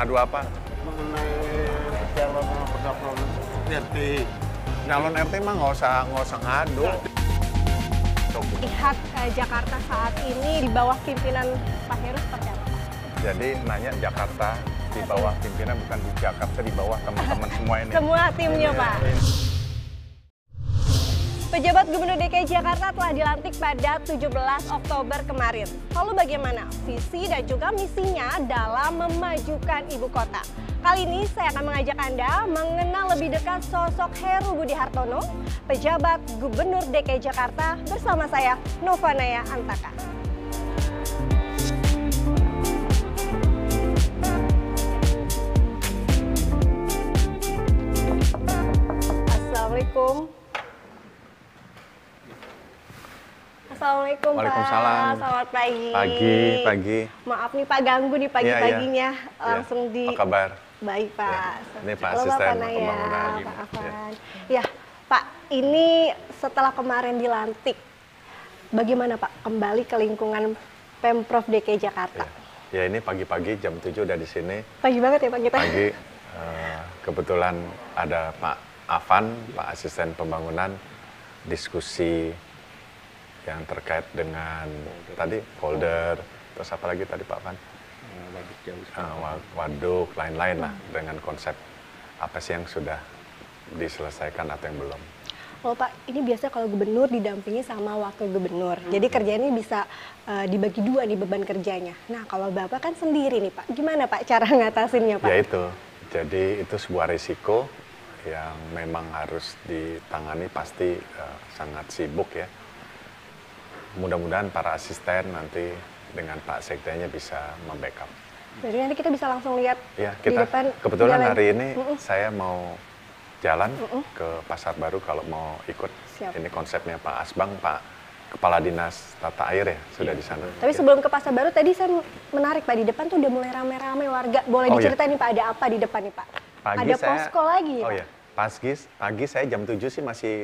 Mau ngadu apa? mengenai calon pendaftaran RT. Nyalon RT mah nggak usah nggak usah ngadu. Lihat eh, Jakarta saat ini di bawah pimpinan Pak Heru seperti apa? Jadi nanya Jakarta di bawah pimpinan bukan di Jakarta di bawah teman-teman semua ini. Semua timnya Pak. Pejabat Gubernur DKI Jakarta telah dilantik pada 17 Oktober kemarin. Lalu bagaimana visi dan juga misinya dalam memajukan ibu kota? Kali ini saya akan mengajak Anda mengenal lebih dekat sosok Heru Budi Hartono, pejabat Gubernur DKI Jakarta bersama saya Novanaya Antaka. Assalamualaikum. Assalamualaikum Waalaikumsalam. Pak. Selamat pagi. Pagi, pagi. Maaf nih Pak ganggu nih pagi-paginya. Langsung Iya. di Apa kabar? Baik Pak. Ya, ini Pak Halo, Asisten Naya. Pak Ya. Afan. Ya. Pak, ini setelah kemarin dilantik, bagaimana Pak kembali ke lingkungan Pemprov DKI Jakarta? Ya. ya ini pagi-pagi jam 7 udah di sini. Pagi banget ya Pak kita. Pagi eh, kebetulan ada Pak Afan, Pak Asisten Pembangunan, diskusi yang terkait dengan tadi folder, terus apa lagi tadi Pak Afan? Eh, wa- waduk, lain-lain lah dengan konsep apa sih yang sudah diselesaikan atau yang belum. Oh Pak, ini biasa kalau gubernur didampingi sama wakil gubernur. Jadi kerjanya bisa eh, dibagi dua nih beban kerjanya. Nah kalau Bapak kan sendiri nih Pak, gimana Pak cara ngatasinnya Pak? Ya itu, jadi itu sebuah risiko yang memang harus ditangani pasti eh, sangat sibuk ya. Mudah-mudahan para asisten nanti dengan Pak Sekdanya bisa membackup. Jadi nanti kita bisa langsung lihat Ya, di kita depan kebetulan jalan. hari ini Mm-mm. saya mau jalan Mm-mm. ke Pasar Baru kalau mau ikut. Siap. Ini konsepnya Pak Asbang, Pak Kepala Dinas Tata Air ya, sudah di sana. Tapi Ya. sebelum ke Pasar Baru tadi saya menarik Pak di depan tuh udah mulai rame-rame warga. Boleh Oh, iya. diceritain nih Pak ada apa di depan nih Pak? Pagi ada saya- posko lagi Oh Pak? ya, pagi, pagi saya jam 7 sih masih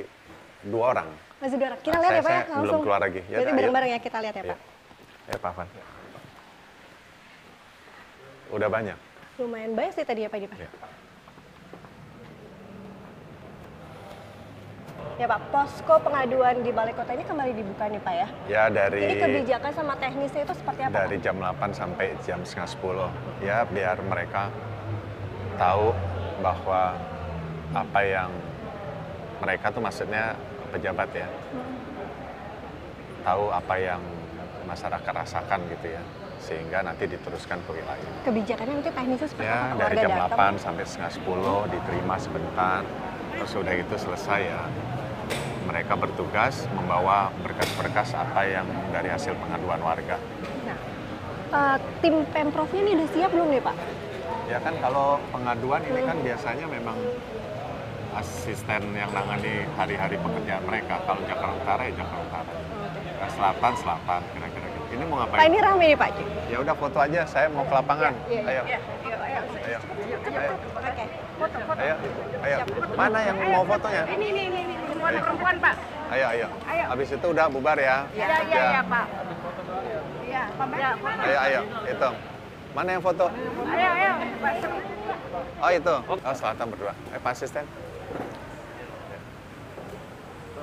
dua orang. Masih dua. Kita Ah, lihat saya- ya Pak ya langsung. belum keluar lagi. Ya Berarti udah, ayo. bareng-bareng ya kita lihat ya Iya. Pak. Ya Pak Van. Udah banyak. Lumayan banyak sih tadi ya Pak ini Pak. Ya. Ya Pak, posko pengaduan di Balai Kota ini kembali dibuka nih Pak ya. Ya dari Ini kebijakan sama teknisnya itu seperti apa? Pak? dari jam 8 sampai jam setengah 10. Ya biar mereka tahu bahwa apa yang mereka tuh maksudnya pejabat ya. Tahu apa yang masyarakat rasakan gitu ya. Sehingga nanti diteruskan ke wilayah. Kebijakannya nanti teknisnya seperti Ya, apa? dari jam datang. 8 sampai setengah 10 diterima sebentar. Terus udah itu selesai ya. Mereka bertugas membawa berkas-berkas apa yang dari hasil pengaduan warga. Nah, eh, tim Pemprovnya ini udah siap belum nih Pak? Ya kan kalau pengaduan ini kan biasanya memang asisten yang nangani hari-hari pekerjaan mereka. Kalau Jakarta Utara ya Jakarta Utara. Nah, selatan, selatan kira-kira gitu. Ini mau Pak ngapain? ini rame nih Pak. Ya udah foto aja, saya mau ke lapangan. Iya, iya. Ayo. Iya, iya, ayo. Ayo. Ayo. Oke, foto, foto. Ayo. Ayo. Mana yang mau fotonya? Ini, ini, ini, ini, semua anak perempuan, Pak. Ayo, ayo. Ayo. Habis itu udah bubar ya. Iya, iya, iya, Pak. Iya, Pak. Ya, Pak. Ayo, ayo. Itu. Mana yang foto? Ayo, ayo. Pak. Oh, itu. Oh, selatan berdua. Eh, Pak Asisten.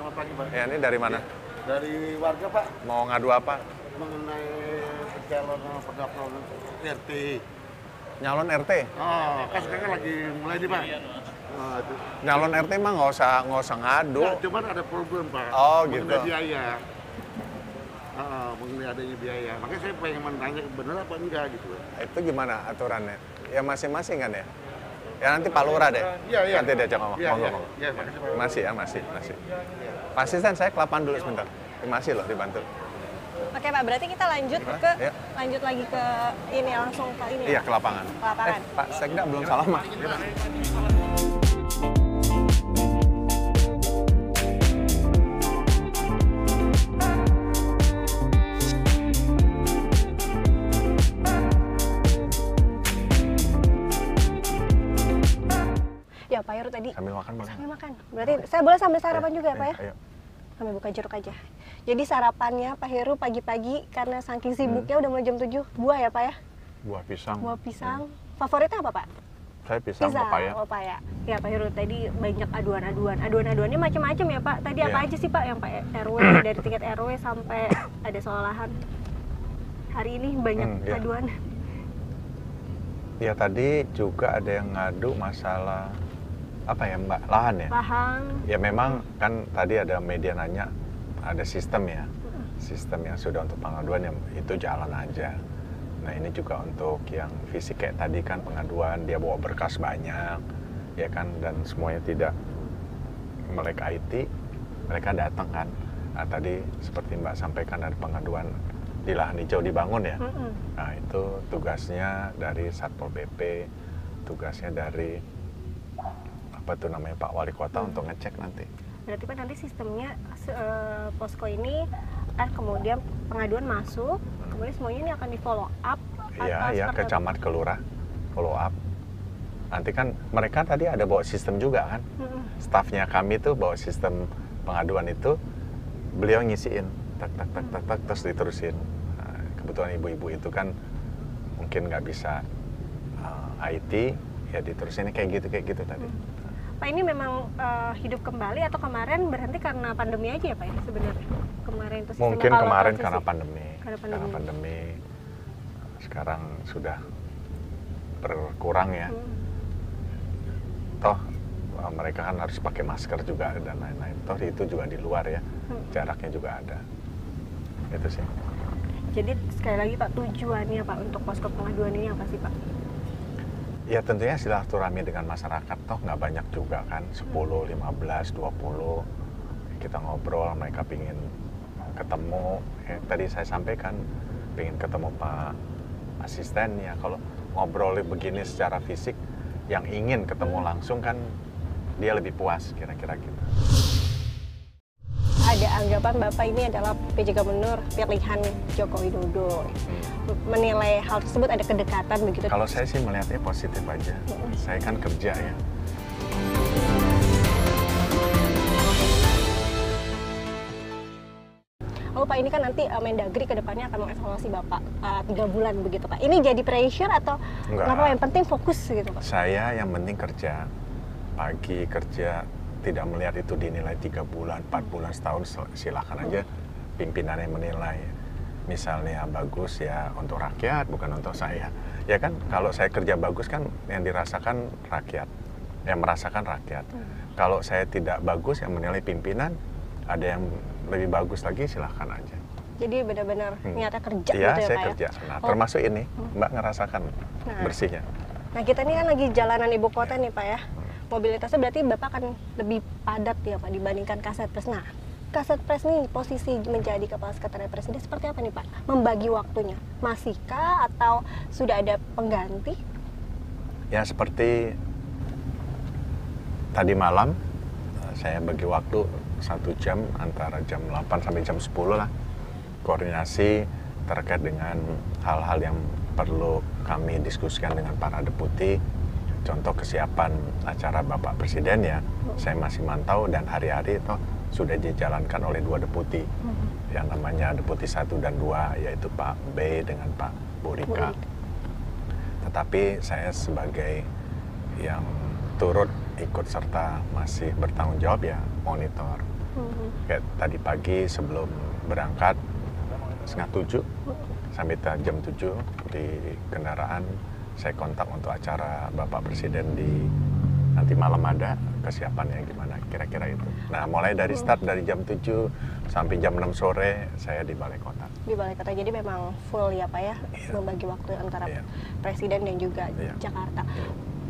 Selamat pagi Pak. Ya, ini dari mana? Dari warga Pak Mau ngadu apa? mengenai calon pendaftaran RT. Nyalon RT. Oh, kan sekarang lagi mulai nih Pak. Nah, itu. Nyalon RT mah nggak usah nggak usah ngadu. Nah, cuman ada problem Pak. Oh, mengenai gitu. biaya. Ah, mengenai adanya biaya. Makanya saya pengen menanya benar apa enggak gitu. Itu gimana aturannya? Ya masing-masing kan ya? Ya nanti Pak Lurah deh. Iya, iya. Nanti diajak ngomong. Iya, iya. Iya. Masih ya, masih, masih. Pak Asisten saya ke lapangan dulu sebentar. Eh, Masih loh dibantu. Oke Pak, berarti kita lanjut Gimana? ke Iya. lanjut lagi ke ini langsung ke ini. Iya ya? ke lapangan. Ke lapangan. Eh, Pak Sekda belum salaman. Sambil makan boleh? sambil makan. Berarti saya boleh sambil sarapan juga ya Pak ya? Ayo. Sambil buka jeruk aja. Jadi sarapannya Pak Heru pagi-pagi karena saking sibuknya udah mulai jam 7 buah ya Pak ya? buah pisang. Buah pisang. Favoritnya apa Pak? Saya pisang, Pisang, pepaya. pepaya. Ya Pak Heru, tadi banyak aduan-aduan. Aduan-aduannya macam-macam ya Pak. Tadi apa Iya. aja sih Pak yang Pak RW dari tingkat RW sampai ada soal lahan? Hari ini banyak Hmm, iya. aduan. Ya tadi juga ada yang ngadu masalah apa ya Mbak lahan ya. Lahan. Ya memang kan tadi ada media nanya ada sistem ya, sistem yang sudah untuk pengaduan yang itu jalan aja. Nah ini juga untuk yang fisik kayak tadi kan pengaduan dia bawa berkas banyak, ya kan dan semuanya tidak melek IT, mereka datang kan. Nah, tadi seperti Mbak sampaikan ada pengaduan di lahan hijau dibangun ya. Nah itu tugasnya dari Satpol PP, tugasnya dari apa tuh namanya Pak Wali Kota untuk ngecek nanti. Berarti Pak nanti sistemnya eh, posko ini kan kemudian pengaduan masuk, kemudian semuanya ini akan di follow up. Iya, ya ke camat ke lurah follow up. Nanti kan mereka tadi ada bawa sistem juga kan. Mm-mm. Stafnya kami tuh bawa sistem pengaduan itu beliau ngisiin tak tak tak tak tak terus diterusin. Nah, kebetulan ibu-ibu itu kan mungkin nggak bisa uh, IT ya diterusin kayak gitu kayak gitu tadi. Pak ini memang eh, hidup kembali atau kemarin berhenti karena pandemi aja ya Pak ya sebenarnya? Kemarin itu Mungkin kalau kemarin karena pandemi. Karena Karena pandemi. pandemi. Sekarang sudah berkurang ya. Hmm. Toh uh, mereka kan harus pakai masker juga dan lain-lain. Toh itu juga di luar ya. Hmm. Jaraknya juga ada. Itu sih. Jadi sekali lagi Pak tujuannya Pak untuk posko pengaduan ini apa sih Pak? Ya tentunya silaturahmi dengan masyarakat toh nggak banyak juga kan 10, 15, 20 kita ngobrol mereka pingin ketemu. Ya, tadi saya sampaikan pingin ketemu Pak asisten ya. Kalau ngobrol begini secara fisik yang ingin ketemu langsung kan dia lebih puas kira-kira gitu. Anggapan Bapak ini adalah PJ Gubernur pilihan Joko Widodo. Menilai hal tersebut ada kedekatan begitu. Kalau saya sih melihatnya positif aja. Saya kan kerja ya. Oh Pak ini kan nanti uh, Mendagri ke depannya akan mengevaluasi Bapak uh, tiga bulan begitu Pak. Ini jadi pressure atau Enggak. kenapa Yang penting fokus gitu Pak. Saya yang penting kerja pagi kerja tidak melihat itu dinilai tiga bulan, empat bulan, setahun sil- silakan aja pimpinan yang menilai. Misalnya bagus ya untuk rakyat bukan untuk saya. Ya kan kalau saya kerja bagus kan yang dirasakan rakyat, yang merasakan rakyat. Kalau saya tidak bagus yang menilai pimpinan, ada yang lebih bagus lagi silahkan aja. Jadi benar-benar Hmm. nyata kerja Iya, gitu ya saya Pak kerja. ya. Nah, Oh, termasuk ini, Mbak ngerasakan Nah. bersihnya. Nah kita ini kan lagi jalanan ibu kota nih Pak ya. Mobilitasnya berarti Bapak akan lebih padat ya Pak dibandingkan Kaset Pres. Nah Kaset Pres nih posisi menjadi kepala sekretariat presiden seperti apa nih Pak? Membagi waktunya. Masihkah atau sudah ada pengganti? Ya seperti tadi malam saya bagi waktu satu jam antara jam 8 sampai jam 10 lah koordinasi terkait dengan hal-hal yang perlu kami diskusikan dengan para deputi contoh kesiapan acara Bapak Presiden ya saya masih mantau dan hari-hari itu sudah dijalankan oleh dua deputi. Yang namanya deputi satu dan dua yaitu Pak B dengan Pak Burika. Tetapi saya sebagai yang turut ikut serta masih bertanggung jawab ya monitor. Hmm. kayak tadi pagi sebelum berangkat setengah tujuh sampai ta- jam tujuh di kendaraan saya kontak untuk acara Bapak Presiden di nanti malam ada kesiapannya gimana kira-kira itu. Nah mulai dari start dari jam 7 sampai jam 6 sore saya di Balai Kota. Di balai kota jadi memang full ya Pak ya Iya. membagi waktu antara Iya. presiden dan juga Iya. Jakarta.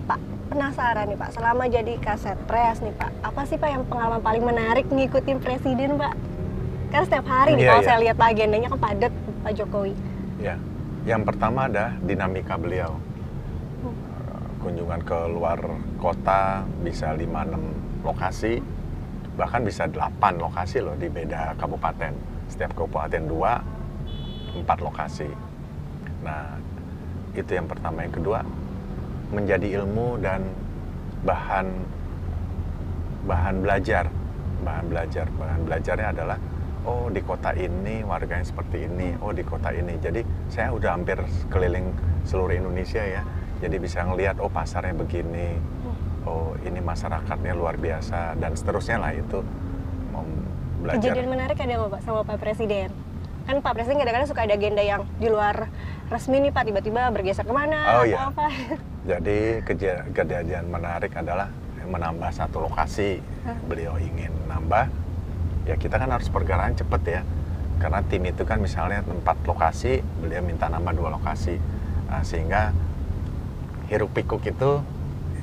Pak penasaran nih Pak selama jadi kaset pres nih Pak apa sih Pak yang pengalaman paling menarik ngikutin presiden Pak? Kan setiap hari nih Iya, kalau iya. saya lihat Pak agendanya kan padat Pak Jokowi. Ya, yang pertama ada dinamika beliau. Kunjungan ke luar kota bisa 5-6 lokasi, bahkan bisa 8 lokasi loh di beda kabupaten. Setiap kabupaten dua, empat lokasi. Nah, itu yang pertama. Yang kedua, menjadi ilmu dan bahan bahan belajar. Bahan belajar, bahan belajarnya adalah oh di kota ini warganya seperti ini, oh di kota ini. Jadi saya udah hampir keliling seluruh Indonesia ya. Jadi bisa ngelihat oh pasarnya begini, oh ini masyarakatnya luar biasa dan seterusnya lah itu mau belajar. Kejadian menarik ada nggak Pak sama Pak Presiden? Kan Pak Presiden kadang-kadang suka ada agenda yang di luar resmi nih Pak, tiba-tiba bergeser ke mana Oh, atau iya. apa. Jadi keja- kejadian menarik adalah menambah satu lokasi. Beliau ingin nambah, ya kita kan harus pergerakan cepet ya. Karena tim itu kan misalnya empat lokasi, beliau minta nambah dua lokasi. Nah, sehingga hiruk pikuk itu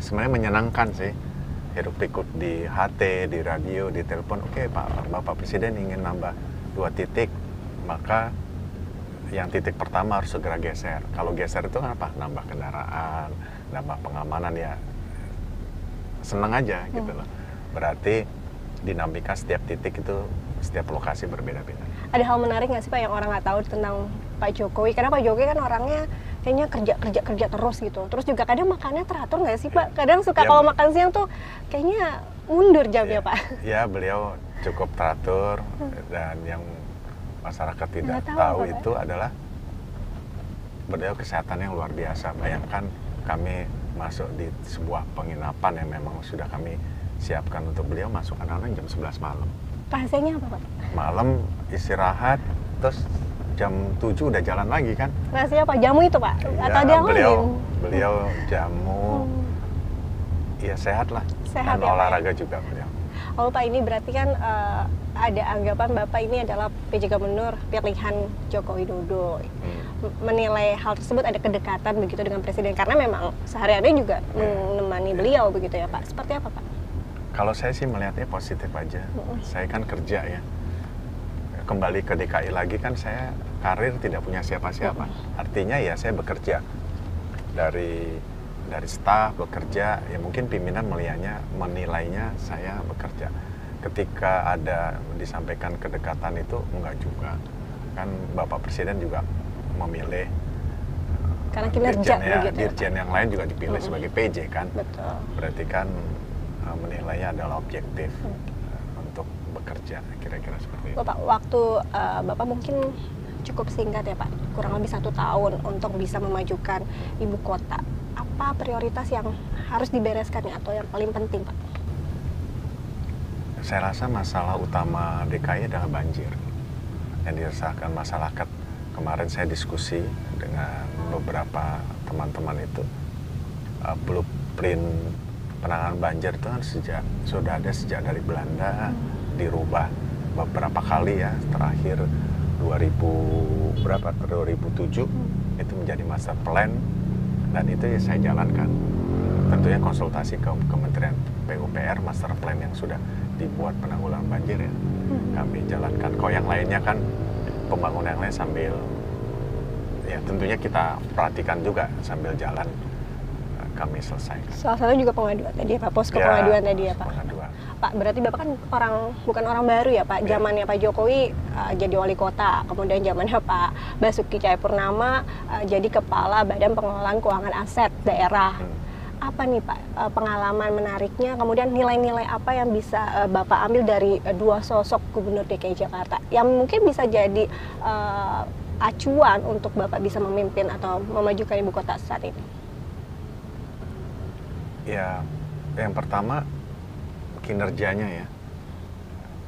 sebenarnya menyenangkan sih. Hiruk pikuk di HT, di radio, di telepon. Oke Pak, Bapak Presiden ingin nambah dua titik, maka yang titik pertama harus segera geser. Kalau geser itu apa? Nambah kendaraan, nambah pengamanan ya. Seneng aja gitu loh. Berarti dinamika setiap titik itu setiap lokasi berbeda-beda. Ada hal menarik nggak sih Pak yang orang nggak tahu tentang Pak Jokowi? Karena Pak Jokowi kan orangnya kayaknya kerja kerja kerja terus gitu. Terus juga kadang makannya teratur nggak sih Pak? Kadang suka Ya, kalau makan siang tuh kayaknya mundur jamnya Ya, Pak. Ya beliau cukup teratur dan yang masyarakat tidak Nggak tahu tahu, apa, Pak? itu adalah beliau kesehatan yang luar biasa. Bayangkan kami masuk di sebuah penginapan yang memang sudah kami siapkan untuk beliau masuk kadang-kadang jam 11 malam. Rahasianya apa Pak? Malam istirahat terus jam 7 udah jalan lagi kan. Rahasia apa? Jamu itu Pak? Atau Ya, ada yang beliau lain? beliau jamu Hmm. ya sehat lah Sehat dan ya, Pak, ya? olahraga juga beliau. Oh Pak ini berarti kan eh, ada anggapan Bapak ini adalah PJ Gubernur pilihan Joko Widodo. Hmm. Menilai hal tersebut ada kedekatan begitu dengan Presiden karena memang sehari-hari juga Ya. menemani beliau begitu ya Pak. Seperti apa Pak? Kalau saya sih melihatnya positif aja. Saya kan kerja ya. Kembali ke DKI lagi kan saya karir tidak punya siapa-siapa. Artinya ya saya bekerja dari dari staf bekerja ya mungkin pimpinan melihatnya menilainya saya bekerja. Ketika ada disampaikan kedekatan itu enggak juga. Kan Bapak Presiden juga memilih Karena kinerja dirjen, ya, begitu ya, dirjen yang lain juga dipilih sebagai PJ kan Betul. berarti kan uh, menilainya adalah objektif uh, untuk bekerja kira-kira seperti itu. Bapak waktu eh, Bapak mungkin cukup singkat ya Pak, kurang lebih satu tahun untuk bisa memajukan ibu kota. Apa prioritas yang harus dibereskan ya atau yang paling penting Pak? Saya rasa masalah utama DKI adalah banjir yang dirasakan masyarakat. Kemarin saya diskusi dengan beberapa teman-teman itu uh, blueprint penanganan banjir itu kan sejak sudah ada sejak dari Belanda dirubah beberapa kali ya terakhir 2000 berapa? 2007 itu menjadi master plan dan itu ya saya jalankan. Tentunya konsultasi ke Kementerian PUPR master plan yang sudah dibuat penanggulangan banjir ya. Kami jalankan. Kok yang lainnya kan pembangunan yang lain sambil ya tentunya kita perhatikan juga sambil jalan eh, kami selesaikan. Salah satu juga pengaduan tadi ya Pak, posko Ya, pengaduan tadi ya Pak. pengaduan. Pak, berarti Bapak kan orang bukan orang baru ya Pak. Iya. Zamannya Pak Jokowi uh, jadi wali kota, kemudian zamannya Pak Basuki Cahayapurnama uh, jadi kepala Badan Pengelolaan Keuangan Aset Daerah. Hmm. Apa nih Pak uh, pengalaman menariknya, kemudian nilai-nilai apa yang bisa Bapak ambil dari dua sosok Gubernur DKI Jakarta yang mungkin bisa jadi uh, acuan untuk Bapak bisa memimpin atau memajukan ibu kota saat ini? Ya, yang pertama kinerjanya ya.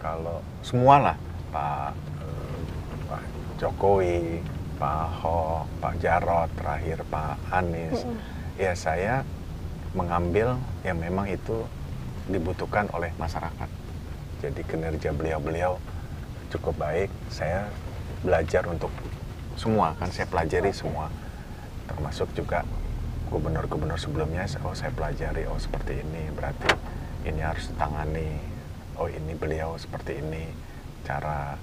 Kalau semualah Pak eh, Pak Jokowi, Pak Ahok, Pak Jarot, terakhir Pak Anies, ya saya mengambil yang memang itu dibutuhkan oleh masyarakat. Jadi kinerja beliau-beliau cukup baik. Saya belajar untuk semua kan saya pelajari semua, termasuk juga gubernur-gubernur sebelumnya oh saya pelajari oh seperti ini berarti ini harus ditangani oh ini beliau seperti ini cara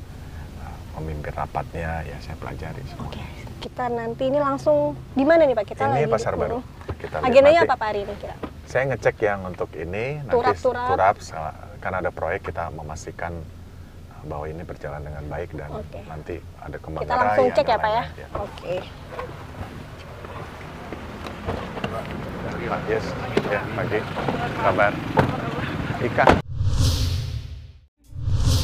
uh, memimpin rapatnya ya saya pelajari semua Oke, kita nanti ini langsung di mana nih Pak? Kita ini lagi pasar baru kita Agendanya apa Pak hari ini kira? saya ngecek yang untuk ini nanti Turap-turap. turap sa- kan ada proyek kita memastikan uh, bahwa ini berjalan dengan baik dan Oke. nanti ada kembang Kita langsung cek ya Pak ya? lain-lain, Oke. Yes. Ya, pagi. Kabar. Ika.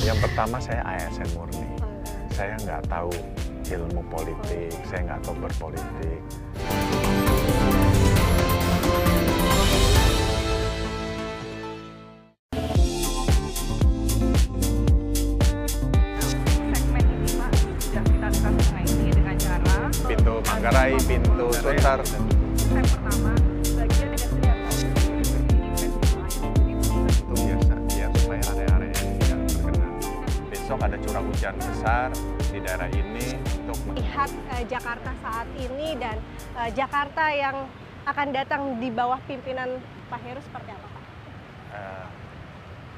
Ya Yang pertama saya ASN murni. Saya nggak tahu ilmu politik, saya nggak tahu berpolitik. segmen ini Pak sudah kita akan mengaiti dengan cara Pintu Manggarai, pintu Sunter. Untuk Lihat eh, Jakarta saat ini dan eh, Jakarta yang akan datang di bawah pimpinan Pak Heru seperti apa Pak? eh,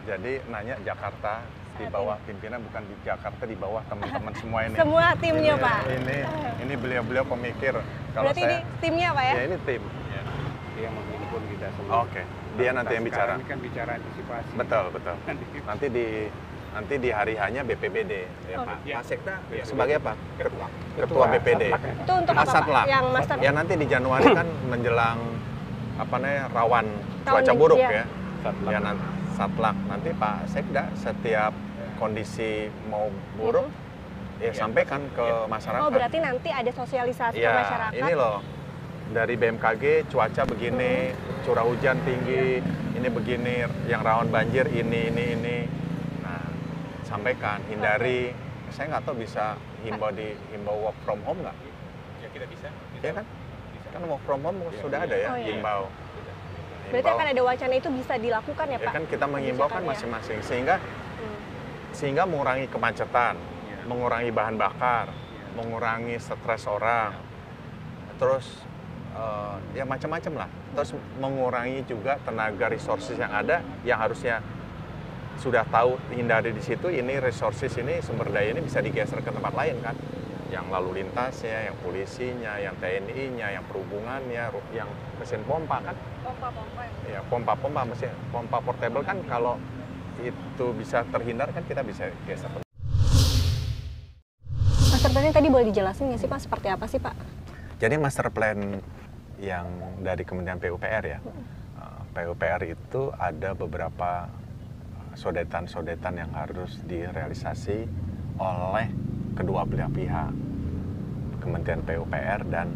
jadi nanya Jakarta di bawah pimpinan bukan di Jakarta di bawah teman-teman semua ini. Semua timnya ini, Pak. Ini ini beliau-beliau pemikir. Kalau Berarti saya ini timnya Pak ya? ya ini tim. dia menghimpun kita semua. Oke, dia nanti yang bicara. Ini kan bicara antisipasi. Betul, betul. Nanti di nanti di hari hanya BPBD ya Oh. Pak. Ya. Pak Sekda Ya. sebagai apa? Ketua. Ketua BPD. Itu untuk apa Pak? Yang master Ya nanti di Januari kan menjelang apa namanya rawan Tahun cuaca buruk ya. ya. Ya nanti satlak nanti Pak Sekda setiap kondisi mau buruk ya sampaikan ke masyarakat. Oh berarti nanti ada sosialisasi ke Ya, masyarakat. ini loh dari BMKG cuaca begini, curah hujan tinggi, ini begini, yang rawan banjir ini ini ini. Sampaikan, hindari. Saya nggak tahu bisa himbau di himbau work from home nggak? Ya kita bisa. Ya kan? Kan work from home sudah ada ya Oh, iya. himbau. Berarti akan ada wacana itu bisa dilakukan ya Ya Pak? kan kita mengimbau kan ya? masing-masing sehingga Hmm. sehingga mengurangi kemacetan, Ya. mengurangi bahan bakar, mengurangi stres orang, terus eh, ya macam-macam lah. Terus mengurangi juga tenaga resources yang ada yang harusnya sudah tahu hindari di situ ini resources ini sumber daya ini bisa digeser ke tempat lain kan? Yang lalu lintasnya, yang polisinya, yang TNI-nya, yang perhubungannya, yang mesin pompa kan? Pompa-pompa ya. ya pompa-pompa mesin pompa portable kan? Kalau itu bisa terhindar kan kita bisa geser. Master plan tadi boleh dijelasin nggak sih Pak? Seperti apa sih Pak? Jadi master plan yang dari Kementerian PUPR ya, uh, PUPR itu ada beberapa sodetan-sodetan yang harus direalisasi oleh kedua belah pihak, Kementerian PUPR dan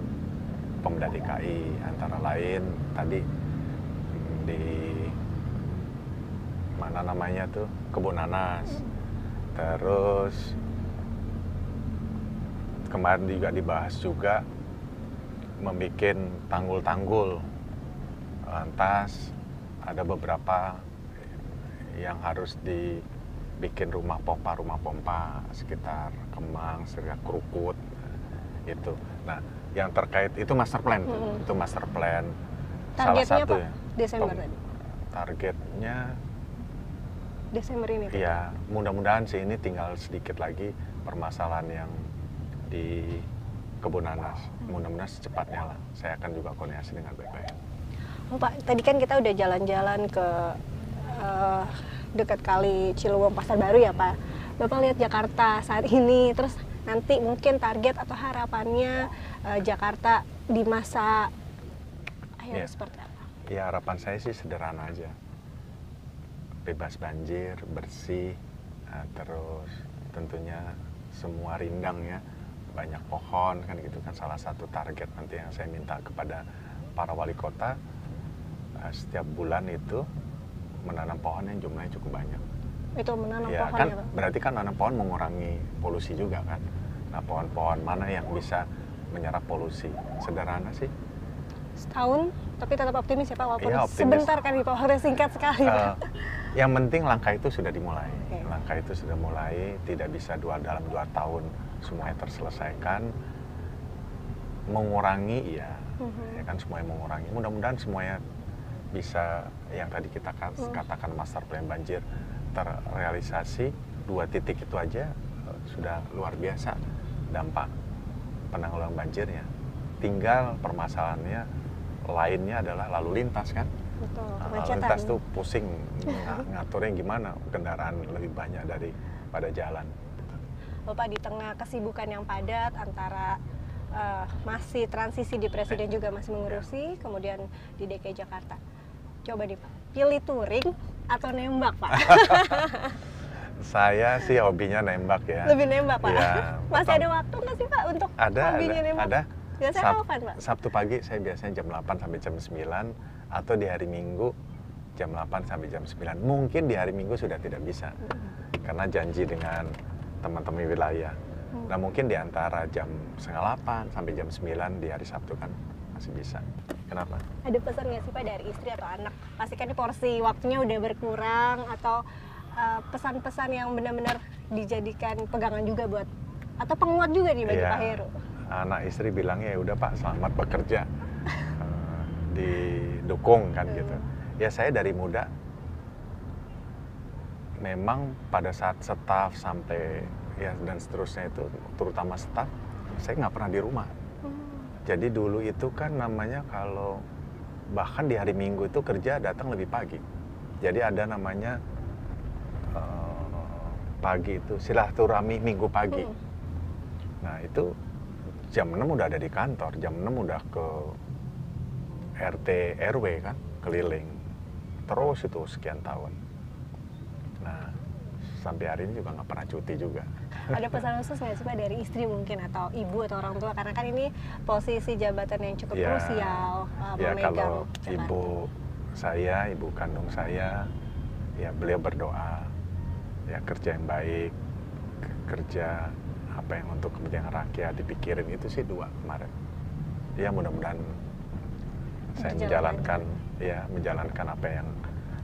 Pemda DKI antara lain tadi di mana namanya tuh? Kebun Nanas, terus kemarin juga dibahas juga membuat tanggul-tanggul lantas ada beberapa yang harus dibikin rumah pompa rumah pompa sekitar Kemang sekitar Krukut itu nah yang terkait itu master plan tuh. Mm-mm. itu master plan Targetnya Pak ya. Desember Pem- tadi. targetnya Desember ini Pak. ya mudah-mudahan sih ini tinggal sedikit lagi permasalahan yang di kebun nanas mudah-mudahan secepatnya lah saya akan juga koordinasi dengan BPN Oh, Pak, tadi kan kita udah jalan-jalan ke eh, dekat kali Ciliwung Pasar Baru ya Pak. Bapak lihat Jakarta saat ini, terus nanti mungkin target atau harapannya eh, Jakarta di masa akhir Iya. seperti apa? ya harapan saya sih sederhana aja bebas banjir bersih nah, terus tentunya semua rindang ya banyak pohon kan gitu kan salah satu target nanti yang saya minta kepada para wali kota setiap bulan itu menanam pohon yang jumlahnya cukup banyak Itu menanam ya pohon kan ya Pak. berarti kan nanam pohon mengurangi polusi juga kan nah pohon-pohon mana yang bisa menyerap polusi sederhana sih Setahun, tapi tetap optimis ya Pak, walaupun Iya, optimis. sebentar kan di Polres singkat sekali Pak. Eh, yang penting langkah itu sudah dimulai. Oke. Langkah itu sudah mulai, tidak bisa dua dalam dua tahun semuanya terselesaikan. Mengurangi, iya, Mhm. ya kan semuanya mengurangi. Mudah-mudahan semuanya bisa yang tadi kita Hmm. katakan master plan banjir terrealisasi dua titik itu aja eh, sudah luar biasa dampak penanggulangan banjirnya. Tinggal permasalahannya lainnya adalah lalu lintas kan. Betul, Nah, lalu lintas tuh pusing ng- ngaturnya gimana kendaraan lebih banyak dari pada jalan. Bapak di tengah kesibukan yang padat antara eh, masih transisi di presiden juga masih mengurusi, kemudian di DKI Jakarta. Coba nih Pak, pilih touring atau nembak Pak? Saya sih hobinya nembak ya. Lebih nembak Pak? Iya, Masih ada waktu nggak sih Pak untuk Ada, hobinya ada, nembak? ada. Biasanya Sab- kapan Pak? Sabtu pagi saya biasanya jam 8 sampai jam 9 atau di hari Minggu jam 8 sampai jam 9. Mungkin di hari Minggu sudah tidak bisa karena janji dengan teman-teman wilayah. Hmm. Nah mungkin di antara jam setengah 8 sampai jam 9 di hari Sabtu kan masih bisa. Kenapa? Ada pesan nggak sih Pak dari istri atau anak? Pastikan di porsi waktunya udah berkurang atau uh, pesan-pesan yang benar-benar dijadikan pegangan juga buat atau penguat juga nih bagi Iya. Pak Heru. Anak istri bilangnya ya udah Pak selamat bekerja. Eh, didukung kan gitu. Ya saya dari muda memang pada saat staff sampai ya dan seterusnya itu terutama staff saya nggak pernah di rumah. Jadi dulu itu kan namanya kalau bahkan di hari Minggu itu kerja datang lebih pagi. Jadi ada namanya eh, pagi itu silaturahmi Minggu pagi. Hmm. Nah itu jam 6 udah ada di kantor, jam 6 udah ke RT RW kan keliling. Terus itu sekian tahun. Sampai hari ini juga nggak pernah cuti juga. Ada pesan khusus nggak sih Pak dari istri mungkin atau ibu atau orang tua? Karena kan ini posisi jabatan yang cukup Ya, krusial uh, ya memegang kalau Jakarta. ibu saya, ibu kandung saya, ya beliau berdoa, ya kerja yang baik, kerja apa yang untuk kepentingan rakyat dipikirin itu sih dua kemarin. Ya mudah-mudahan saya menjalankan, ya menjalankan apa yang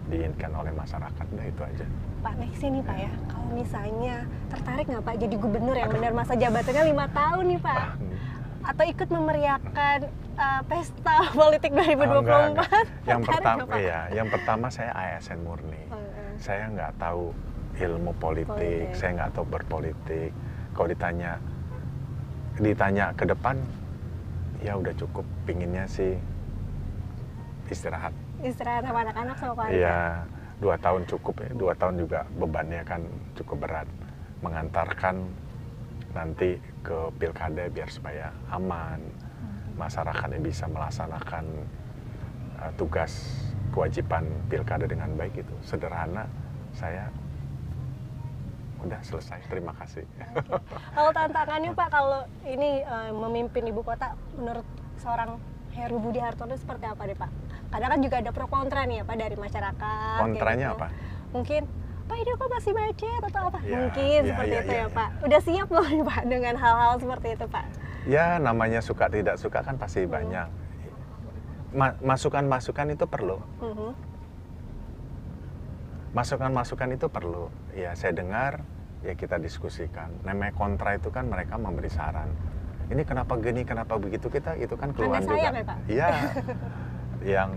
diinginkan oleh masyarakat. Nah itu aja. Pak next nih Pak ya, kalau misalnya tertarik nggak Pak jadi gubernur yang benar masa jabatannya lima tahun nih Pak? Ah, hmm. Atau ikut memeriahkan uh, pesta politik 2024? Oh, enggak, enggak. Yang pertama, ya, yang pertama saya ASN murni. Oh, eh. saya nggak tahu ilmu politik, Politik. saya nggak tahu berpolitik. Kalau ditanya ditanya ke depan, ya udah cukup. Pinginnya sih istirahat. Istirahat sama anak-anak sama keluarga. Iya, dua tahun cukup ya. Dua tahun juga bebannya kan cukup berat. Mengantarkan nanti ke pilkada biar supaya aman, masyarakatnya bisa melaksanakan uh, tugas kewajiban pilkada dengan baik itu sederhana. Saya udah selesai. Terima kasih. Kalau tantangannya Pak, kalau ini eh, memimpin ibu kota, menurut seorang Heru Budi Hartono seperti apa deh Pak? Kadang kan juga ada pro kontra nih ya Pak dari masyarakat. Kontranya gitu. apa? Mungkin Pak ini kok masih macet atau apa? Ya, Mungkin ya, seperti ya, itu ya, ya, ya. Pak. Udah siap belum nih Pak dengan hal-hal seperti itu Pak? Ya namanya suka tidak suka kan pasti Hmm. banyak. Ma- Masukan-masukan itu perlu. Mhm. Masukan-masukan itu perlu. Ya saya dengar, ya kita diskusikan. Namanya kontra itu kan mereka memberi saran. Ini kenapa gini, kenapa begitu kita itu kan keluhan Anda sayang juga. ya, Pak? Iya. yang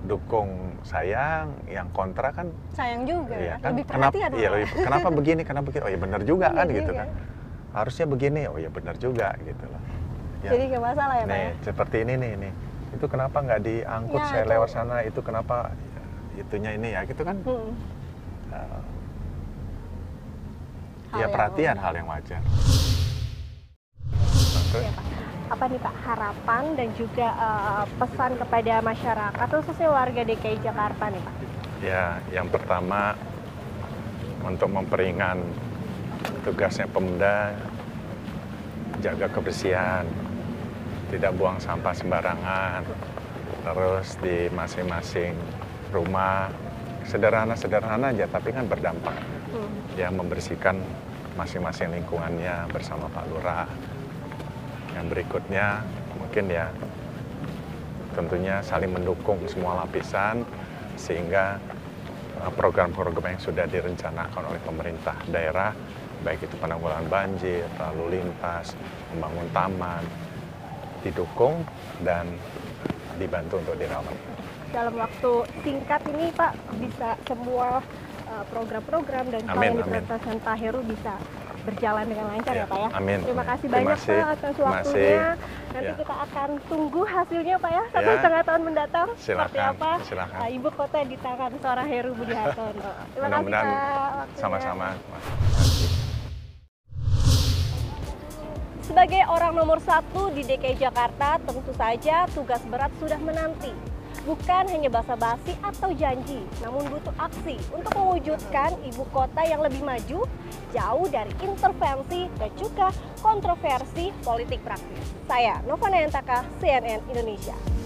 dukung sayang, yang kontra kan Sayang juga Iya ya. kan? Lebih kenapa, iya, lebih- kenapa begini, kenapa begitu? Oh ya benar juga kan gitu juga. kan. Harusnya begini, oh ya benar juga gitu loh. Ya. Jadi nggak masalah ya Pak nih, ya? seperti ini nih, nih. Itu kenapa nggak diangkut Ya, saya itu. lewat sana? Itu kenapa itunya ini ya? Gitu kan? Hmm. uh, Hal ya perhatian wajar. hal yang wajar. Terus, Iya Pak. Apa nih Pak harapan dan juga eh, pesan kepada masyarakat khususnya warga DKI Jakarta nih Pak? ya yang pertama untuk memperingan tugasnya Pemda jaga kebersihan, tidak buang sampah sembarangan, terus di masing-masing rumah sederhana-sederhana aja tapi kan berdampak Hmm. ya membersihkan masing-masing lingkungannya bersama Pak Lurah. Yang berikutnya mungkin ya tentunya saling mendukung semua lapisan sehingga uh, program-program yang sudah direncanakan oleh pemerintah daerah baik itu penanggulangan banjir, lalu lintas, membangun taman didukung dan dibantu untuk dirawat. dalam waktu singkat ini Pak bisa semua uh, program-program dan hal Amin, yang amin. diprioritaskan Pak Heru bisa berjalan dengan lancar ya, Ya, Pak ya. amin, Terima amin. kasih Terima banyak kasih, Pak atas terima waktunya. Nanti Ya. kita akan tunggu hasilnya Pak ya satu Ya. setengah tahun mendatang seperti Silakan, apa silakan. uh, ibu kota di tangan seorang Heru Budi Hartono. Terima kasih Pak. Sama-sama. Terima. Sebagai orang nomor satu di DKI Jakarta, tentu saja tugas berat sudah menanti. Bukan hanya basa-basi atau janji, namun butuh aksi untuk mewujudkan ibu kota yang lebih maju, jauh dari intervensi dan juga kontroversi politik praktis. Saya Nova Nayantaka, CNN Indonesia.